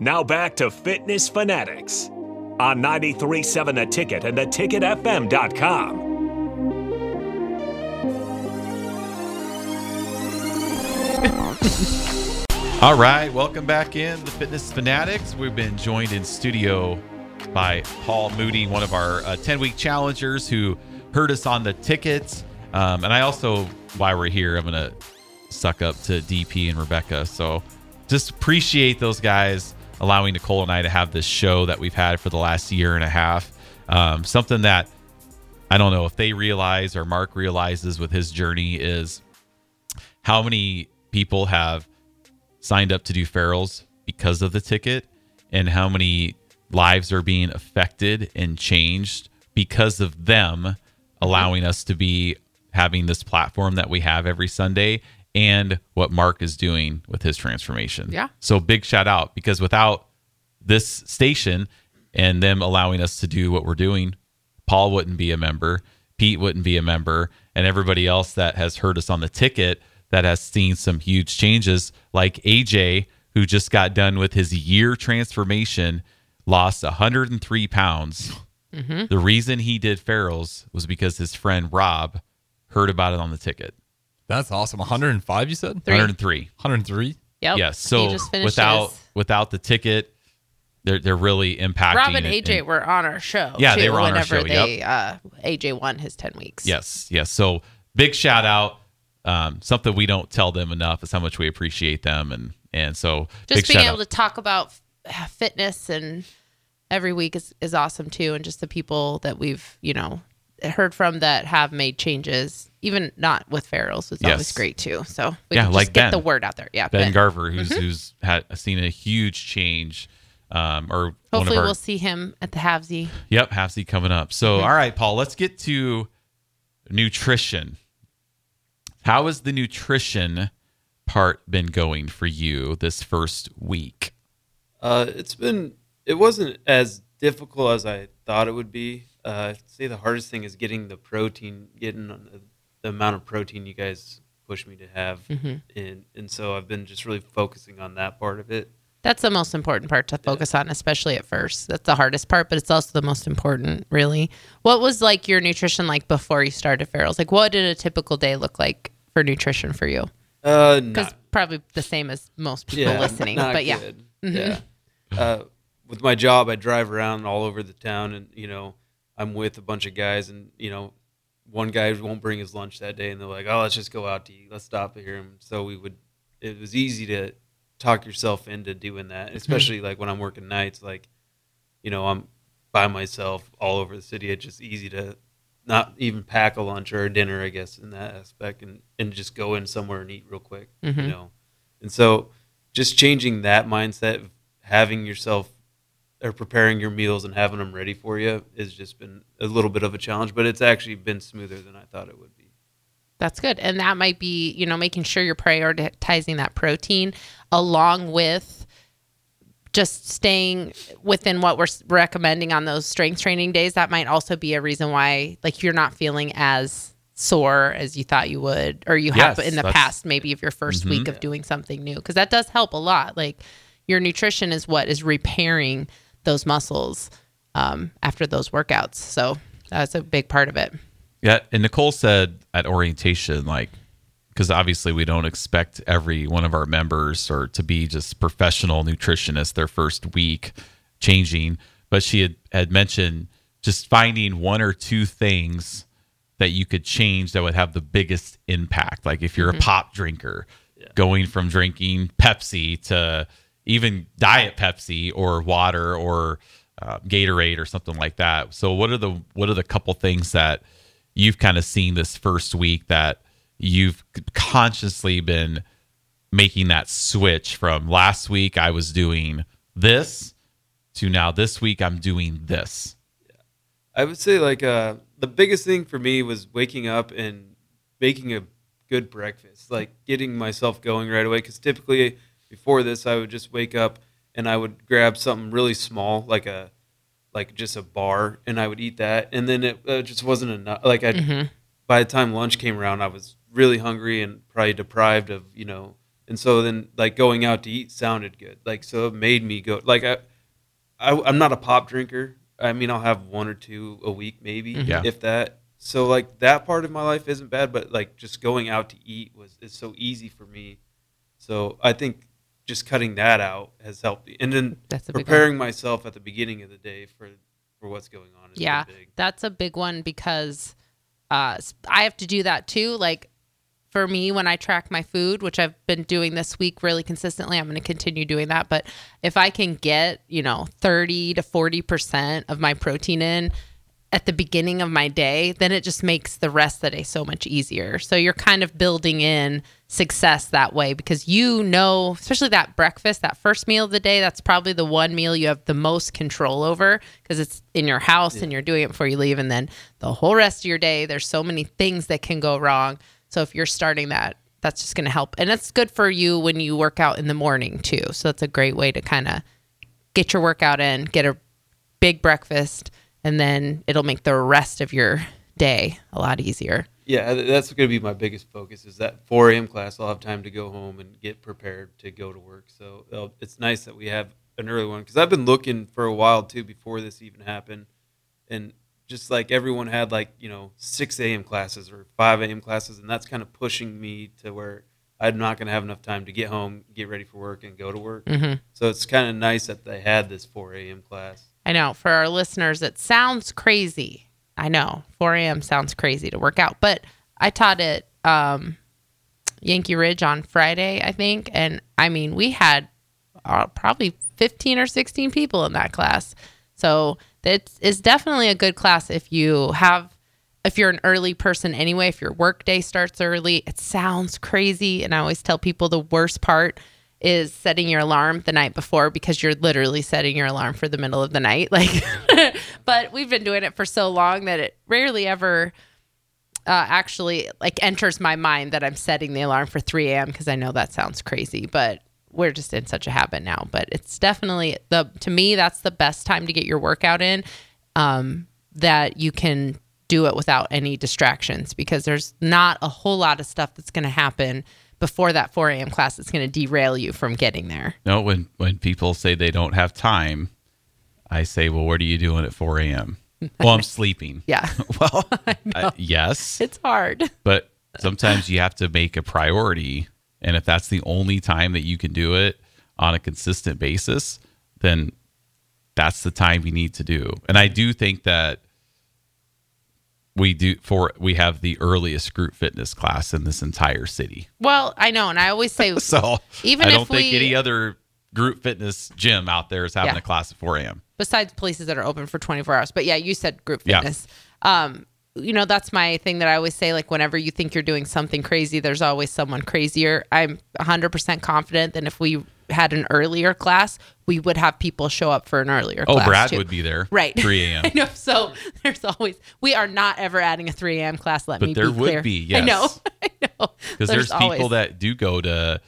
Now back to Fitness Fanatics on 937 The Ticket and theticketfm.com. All right, welcome back in the Fitness Fanatics. We've been joined in studio by Paul Moody, one of our uh, 10 week challengers who heard us on the tickets. Um, and I also, while we're here, I'm going to suck up to DP and Rebecca. So just appreciate those guys allowing Nicole and I to have this show that we've had for the last year and a half. Um, something that I don't know if they realize or Mark realizes with his journey is how many people have signed up to do Farrell's because of the ticket and how many lives are being affected and changed because of them allowing us to be having this platform that we have every Sunday and what Mark is doing with his transformation. Yeah. So big shout out because without this station and them allowing us to do what we're doing, Paul wouldn't be a member, Pete wouldn't be a member, and everybody else that has heard us on the ticket that has seen some huge changes, like AJ, who just got done with his year transformation, lost 103 pounds. Mm-hmm. The reason he did Farrell's was because his friend Rob heard about it on the ticket. That's awesome. 105, you said? Three. 103. 103? Yep. Yes. He So just finished without his. without the ticket, they're they're really impacting. Rob and it. AJ were on our show. Yeah, they were on our whenever show, They, uh, AJ won his ten weeks. Yes, yes. So big shout out. Um, something we don't tell them enough is how much we appreciate them, and and so just big being shout able out. to talk about fitness and every week is, is awesome too and just the people that we've you know heard from that have made changes even not with Farrell's is always great too so we Yeah, can just like get Ben. the word out there yeah Ben Ben. Garver, who's who's had seen a huge change, um, or hopefully our we'll see him at the Halfsy Yep, Halfsy coming up. So, all right, Paul, let's get to nutrition. How has the nutrition part been going for you this first week? Uh, it's been. It wasn't as difficult as I thought it would be. Uh, I'd say the hardest thing is getting the protein, getting the, the amount of protein you guys push me to have, and and so I've been just really focusing on that part of it. that's the most important part to focus on especially at first that's the hardest part but it's also the most important really what was like your nutrition like before you started Farrell's? like what did a typical day look like for nutrition for you Uh, because probably the same as most people listening not but yeah good. yeah. Uh, with my job, I drive around all over the town, and you know, I'm with a bunch of guys, and you know, one guy won't bring his lunch that day, and they're like, "Oh, let's just go out to eat. Let's stop here." And so we would. It was easy to talk yourself into doing that, mm-hmm. especially like when I'm working nights. Like, you know, I'm by myself all over the city. It's just easy to not even pack a lunch or a dinner, I guess, in that aspect, and and just go in somewhere and eat real quick. You mm-hmm. know, and so just changing that mindset of having yourself or preparing your meals and having them ready for you has just been a little bit of a challenge, but it's actually been smoother than I thought it would be. That's good. And that might be, you know, making sure you're prioritizing that protein along with just staying within what we're recommending on those strength training days. That might also be a reason why, like, you're not feeling as sore as you thought you would, or you have in the past, maybe of your 1st mm-hmm. week of doing something new. Because that does help a lot. Like, your nutrition is what is repairing those muscles um, after those workouts. So that's a big part of it. Yeah, and Nicole said at orientation, like, because obviously we don't expect every one of our members or to be just professional nutritionists their first week changing, but she had, had mentioned just finding one or two things that you could change that would have the biggest impact. Like if you're a pop drinker, going from drinking Pepsi to even diet Pepsi or water or uh, Gatorade or something like that. So what are the what are the couple things that you've kind of seen this first week that you've consciously been making that switch from last week I was doing this to now this week I'm doing this. I would say like uh, the biggest thing for me was waking up and making a good breakfast, like getting myself going right away. Because typically before this, I would just wake up and I would grab something really small, like a like just a bar, and I would eat that, and then it uh, just wasn't enough. Like I, by the time lunch came around, I was really hungry and probably deprived of you know and so then like going out to eat sounded good. Like so it made me go. Like I, I I'm not a pop drinker. I mean I'll have one or two a week maybe, Yeah. if that. So like that part of my life isn't bad, but like just going out to eat was is so easy for me. So I think just cutting that out has helped me. And then That's preparing myself at the beginning of the day for for what's going on. Is yeah big. that's a big one because uh, i have to do that too like for me when i track my food which i've been doing this week really consistently i'm going to continue doing that but if i can get you know 30 to 40% of my protein in at the beginning of my day, then it just makes the rest of the day so much easier. So you're kind of building in success that way because you know, especially that breakfast, that first meal of the day, that's probably the one meal you have the most control over because it's in your house and you're doing it before you leave. And then the whole rest of your day, there's so many things that can go wrong. So if you're starting that, that's just going to help. And it's good for you when you work out in the morning too. So that's a great way to kind of get your workout in, get a big breakfast, and then it'll make the rest of your day a lot easier. Yeah, that's going to be my biggest focus. Is that 4 a.m. class? I'll have time to go home and get prepared to go to work. So uh, it's nice that we have an early one because I've been looking for a while too before this even happened, and just like everyone had like you know 6 a.m. classes or 5 a.m. classes, and that's kind of pushing me to where I'm not going to have enough time to get home, get ready for work, and go to work. Mhm. So it's kind of nice that they had this 4 a.m. class. I know for our listeners, it sounds crazy. I know 4 a.m. sounds crazy to work out, but I taught at um, Yankee Ridge on Friday, I think. And I mean, we had uh, probably 15 or 16 people in that class. So it is definitely a good class if you have, if you're an early person anyway, if your work day starts early. It sounds crazy. And I always tell people the worst part is setting your alarm the night before because you're literally setting your alarm for the middle of the night. Like, but we've been doing it for so long that it rarely ever uh, actually like enters my mind that I'm setting the alarm for 3 a.m. because I know that sounds crazy, but we're just in such a habit now. But it's definitely the to me that's the best time to get your workout in. Um, that you can do it without any distractions because there's not a whole lot of stuff that's going to happen before that 4 a.m. class that's going to derail you from getting there. No, when when people say they don't have time, I say, "Well, what are you doing at 4 a.m.?" well, I'm sleeping. Yeah, Well, uh, yes, it's hard. but sometimes you have to make a priority, and if that's the only time that you can do it on a consistent basis, then that's the time you need to do. And I do think that we do for we have the earliest group fitness class in this entire city. Well, I know, and I always say So Even I don't if think we- any other group fitness gym out there is having Yeah. a class at 4 a.m. besides places that are open for 24 hours. But yeah, you said group Yeah. fitness. Um, you know, that's my thing that I always say like whenever you think you're doing something crazy, there's always someone crazier. I'm 100% confident that if we had an earlier class, we would have people show up for an earlier Oh, class. Oh, Brad too. would be there. Right. 3 a.m. I know. So there's always we are not ever adding a 3 a.m. class. Let But me there be would clear. be, I know. yes. I know. Because there's, people always- that do go to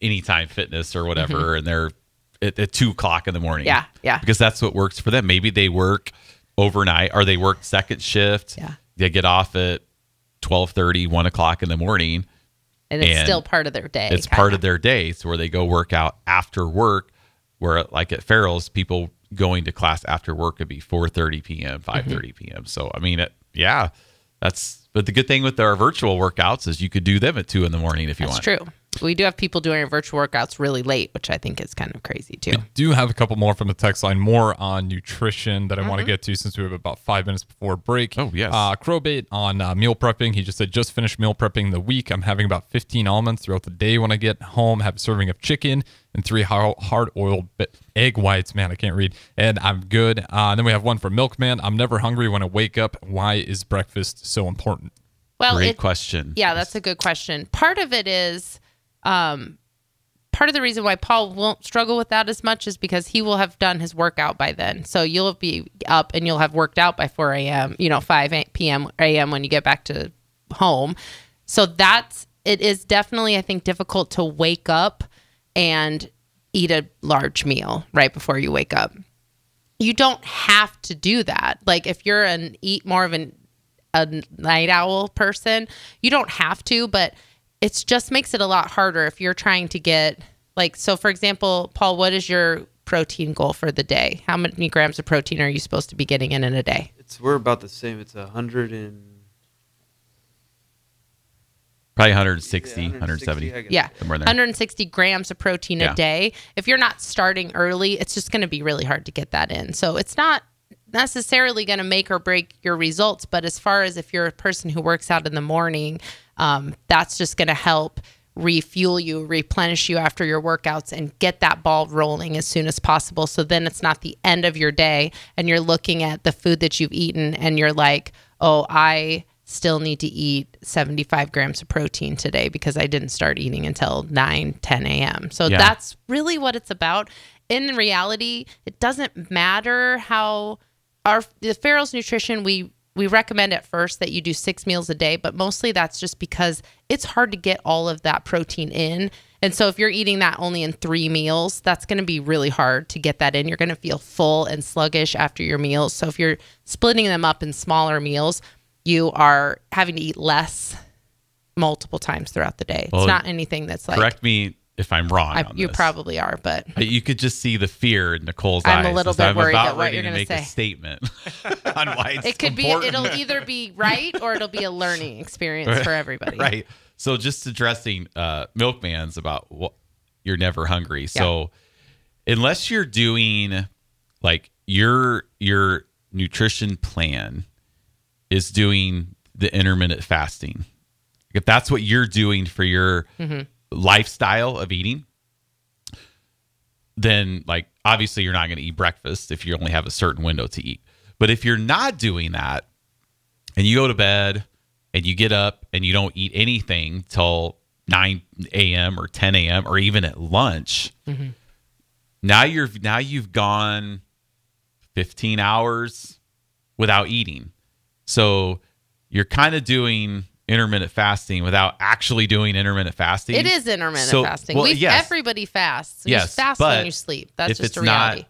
Anytime Fitness or whatever, and they're at, at two o'clock in the morning. Mm-hmm. Yeah, yeah. Because that's what works for them. Maybe they work overnight or they work second shift. Yeah. They get off at 12:30, 1 o'clock in the morning. And it's and still part of their day. It's kinda. part of their day. So where they go work out after work, where like at Farrell's, people going to class after work could be 4:30 p.m., 5:30 Mm-hmm. p.m. So I mean, it, yeah, that's. But the good thing with our virtual workouts is you could do them at two in the morning if you want. That's want. true. We do have people doing our virtual workouts really late, which I think is kind of crazy too. We do have a couple more from the text line, more on nutrition that I want to get to since we have about five minutes before break. Oh, yes. Uh, Crowbait on uh, meal prepping. He just said, just finished meal prepping the week. I'm having about 15 almonds throughout the day when I get home. Have a serving of chicken and three hard boiled egg whites. Man, I can't read. And I'm good. Uh, and then we have one for Milkman. I'm never hungry when I wake up. Why is breakfast so important? Well, Great it, question. Yeah, that's a good question. Part of it is, um, part of the reason why Paul won't struggle with that as much is because he will have done his workout by then. So you'll be up and you'll have worked out by 4 a.m., you know, 5 p.m. a.m. when you get back to home. So that's, it is definitely, I think, difficult to wake up and eat a large meal right before you wake up. You don't have to do that. Like if you're an eat more of an a night owl person. You don't have to, but it just makes it a lot harder if you're trying to get like so for example paul what is your protein goal for the day how many grams of protein are you supposed to be getting in in a day It's we're about the same. It's a hundred and Probably 160, yeah, 170. Yeah Somewhere in there. 160 grams of protein Yeah. a day if you're not starting early it's just going to be really hard to get that in so it's not necessarily going to make or break your results but as far as if you're a person who works out in the morning um, that's just going to help refuel you replenish you after your workouts and get that ball rolling as soon as possible so then it's not the end of your day and you're looking at the food that you've eaten and you're like oh i still need to eat 75 grams of protein today because I didn't start eating until 9, 10 a.m. So Yeah. that's really what it's about. In reality, it doesn't matter how our the Farrell's nutrition we we recommend at first that you do six meals a day, but mostly that's just because it's hard to get all of that protein in. And so if you're eating that only in three meals, that's going to be really hard to get that in. You're going to feel full and sluggish after your meals. So if you're splitting them up in smaller meals, you are having to eat less multiple times throughout the day. Well, it's not anything that's like Correct me if I'm wrong. I, you this. probably are, but you could just see the fear in Nicole's eyes. I'm a little bit I'm worried about what you're gonna make say. a statement on why it's it could be it'll either be right or it'll be a learning experience for everybody. right. So just addressing uh, milkman's about what you're never hungry. So unless you're doing like your your nutrition plan is doing the intermittent fasting. If that's what you're doing for your Mm-hmm. Lifestyle of eating, then like obviously you're not going to eat breakfast if you only have a certain window to eat. But if you're not doing that and you go to bed and you get up and you don't eat anything till 9 a.m. or 10 a.m. or even at lunch, mm-hmm. now you're now you've gone 15 hours without eating. So you're kind of doing intermittent fasting without actually doing intermittent fasting. It is intermittent So- fasting. well, we yes. everybody fasts. You Yes, fast but when you sleep. That's just a reality. not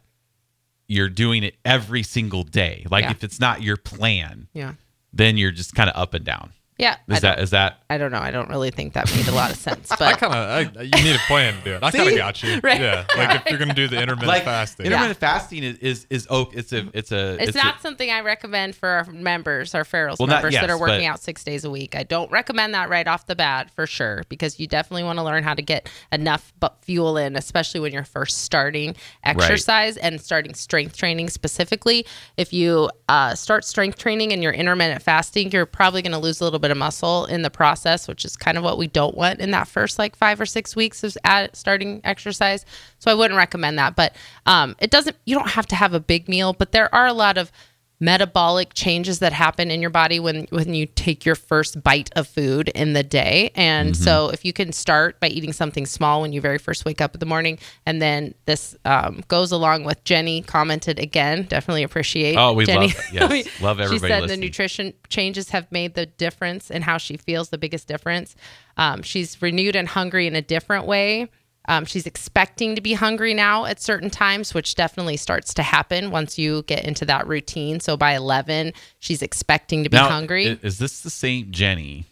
you're doing it every single day. Like Yeah. if it's not your plan, yeah. then you're just kind of up and down. Yeah. Is that is that I don't know. I don't really think that made a lot of sense. But I kind of, you need a plan, dude. I kind of got you. Right. Yeah, like if you're gonna do the intermittent like fasting. intermittent fasting is is is oh it's a it's a it's, a- not something I recommend for our members, our Farrell's Well, not- members that are working but- out six days a week. I don't recommend that right off the bat for sure because you definitely want to learn how to get enough bu- fuel in, especially when you're first starting exercise and starting strength training specifically. If you uh, start strength training and you're intermittent fasting, you're probably going to lose a little bit of muscle in the process, which is kind of what we don't want in that first like five or six weeks of starting exercise. So I wouldn't recommend that. But um, it doesn't. You don't have to have a big meal, but there are a lot of metabolic changes that happen in your body when when you take your first bite of food in the day and Mm-hmm. so if you can start by eating something small when you very first wake up in the morning and then this um, goes along with jenny commented again definitely appreciate Oh, we jenny love- yes, love everybody. she said listening. the nutrition changes have made the difference in how she feels the biggest difference um, she's renewed and hungry in a different way um, she's expecting to be hungry now at certain times, which definitely starts to happen once you get into that routine. So by 11, she's expecting to be now, hungry. Is this the same Jenny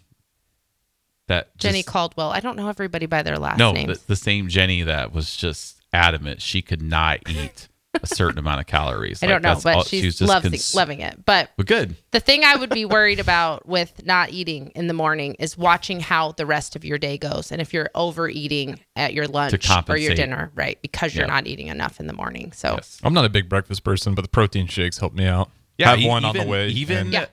that Jenny just- Caldwell. I don't know everybody by their last name. No, the, the same Jenny that was just adamant she could not eat a certain amount of calories. I Like, don't know, but all- she's she was just loving, cons- loving it. But But good. the thing I would be worried about with not eating in the morning is watching how the rest of your day goes. And if you're overeating at your lunch or your dinner, right? Because you're Yeah. not eating enough in the morning. So Yes. I'm not a big breakfast person, but the protein shakes help me out. Yeah, have e- one on the way. Even and- Yeah.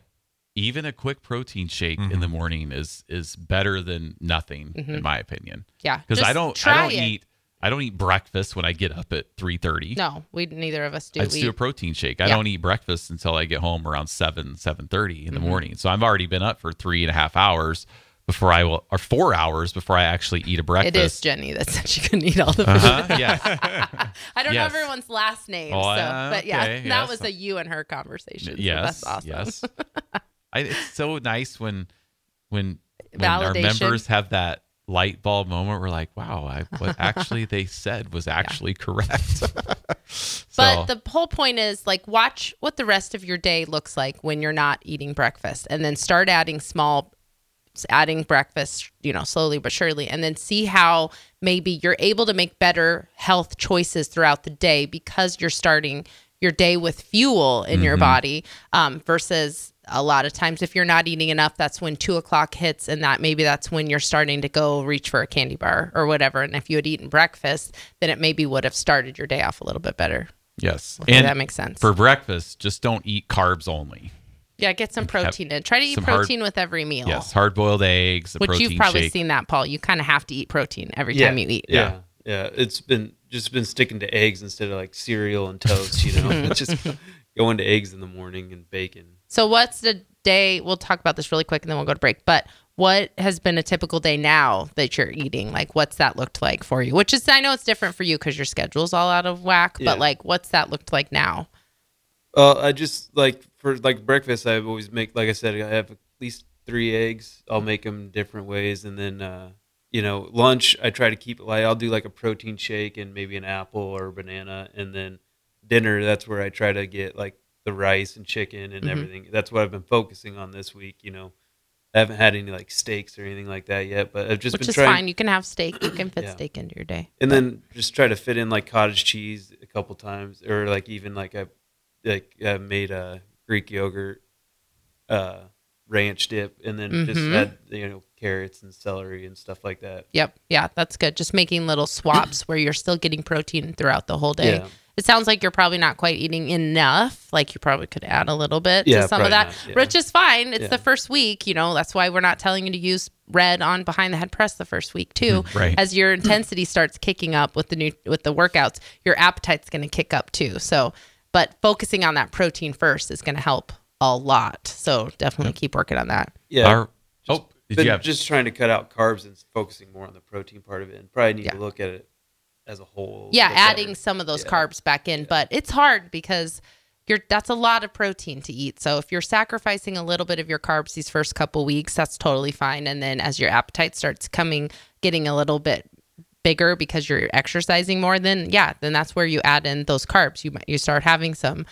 even a quick protein shake in Mm-hmm. the morning is is better than nothing in my opinion. yeah. Because I don't I don't it. eat I don't eat breakfast when I get up at three thirty. No, we neither of us do. I just we, do a protein shake. I Yeah. don't eat breakfast until I get home around seven, seven thirty in the Mm-hmm. morning. So I've already been up for three and a half hours before I will, or four hours before I actually eat a breakfast. It is Jenny that said she couldn't eat all the food. Uh-huh, yeah. I don't Yes. know everyone's last name, Oh, so uh, but yeah, okay, that yes. was a you and her conversation. so yes. that's awesome. Yes. I, it's so nice when when when our members have that light bulb moment. We're like, wow, I, what actually they said was actually correct. so, But the whole point is like watch what the rest of your day looks like when you're not eating breakfast and then start adding small adding breakfast, you know, slowly but surely, and then see how maybe you're able to make better health choices throughout the day because you're starting your day with fuel in your body um, versus a lot of times if you're not eating enough that's when two o'clock hits and that maybe that's when you're starting to go reach for a candy bar or whatever and if you had eaten breakfast then it maybe would have started your day off a little bit better Yes. Okay, and that makes sense. For breakfast, just don't eat carbs only. yeah get some protein in try to eat some hard- protein with every meal Yes, hard boiled eggs, a which protein you've probably shake. seen that paul you kind of have to eat protein every Yeah. time you eat Yeah. yeah, It's been just been sticking to eggs instead of like cereal and toast. You know, It's just going to eggs in the morning and bacon. So what's the day? We'll talk about this really quick and then we'll go to break. But what has been a typical day now that you're eating? Like what's that looked like for you? Which is I know it's different for you because your schedule's all out of whack. Yeah. But like what's that looked like now? Uh, I just like for like breakfast. I always make like I said. I have at least three eggs. I'll make them different ways, and then uh, you know lunch. I try to keep it light. I'll do like a protein shake and maybe an apple or a banana, and then dinner. That's where I try to get like the rice and chicken and Mhm. everything. That's what I've been focusing on this week. You know, I haven't had any like steaks or anything like that yet, but I've just Which been is trying. fine. You can have steak. You can fit Yeah. steak into your day. and then just try to fit in like cottage cheese a couple times or like even like i like I made a greek yogurt uh ranch dip and then just Mhm. had you know carrots and celery and stuff like that Yep. Yeah, that's good. Just making little swaps where you're still getting protein throughout the whole day. Yeah. It sounds like you're probably not quite eating enough. Like you probably could add a little bit Yeah, to some of that, not, yeah. which is fine. It's Yeah. the first week, you know. That's why we're not telling you to use red on behind the head press the first week too. Mm, right. As your intensity starts kicking up with the new with the workouts, your appetite's going to kick up too. So, but focusing on that protein first is going to help a lot. So definitely keep working on that. yeah Our- oh, did you have just trying to cut out carbs and focusing more on the protein part of it and probably need Yeah. to look at it as a whole yeah adding better. some of those Yeah. carbs back in but it's hard because you're that's a lot of protein to eat so if you're sacrificing a little bit of your carbs these first couple weeks that's totally fine and then as your appetite starts coming getting a little bit bigger because you're exercising more then yeah then that's where you add in those carbs you you start having some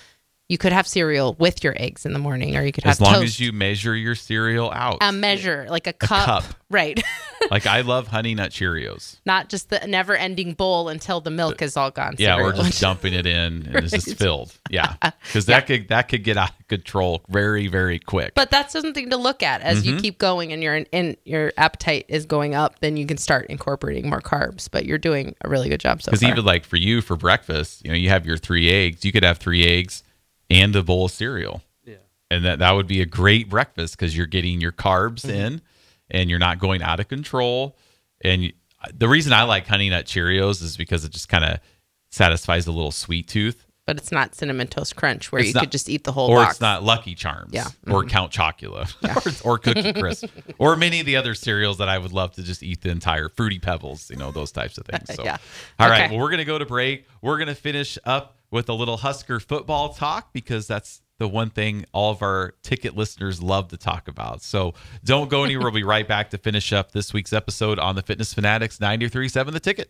you could have cereal with your eggs in the morning or you could have as long toast as you measure your cereal out. a measure like a cup, a cup. right like I love honey nut Cheerios. not just the never ending bowl until the milk uh, is all gone Yeah, or cereal. just dumping it in and it's just filled. Yeah, because that could that could get out of control very very quick. But that's something to look at as you mm-hmm. keep going and your and your appetite is going up. Then you can start incorporating more carbs. But you're doing a really good job so Because even like for you for breakfast, you know, you have your three eggs. You could have three eggs and a bowl of cereal, yeah and that that would be a great breakfast because you're getting your carbs mm-hmm. in, and you're not going out of control. And you, the reason I like honey nut Cheerios is because it just kind of satisfies a little sweet tooth. but it's not cinnamon toast crunch where It's you not- could just eat the whole or box. it's not Lucky Charms, Yeah. or mm-hmm. Count Chocula, or, or Cookie Crisp, or many of the other cereals that I would love to just eat the entire Fruity Pebbles, you know, those types of things. So, Yeah. all right, Okay. well, we're gonna go to break. We're gonna finish up with a little Husker football talk because that's the one thing all of our ticket listeners love to talk about. So don't go anywhere. we'll be right back to finish up this week's episode on the Fitness Fanatics 93.7 The Ticket.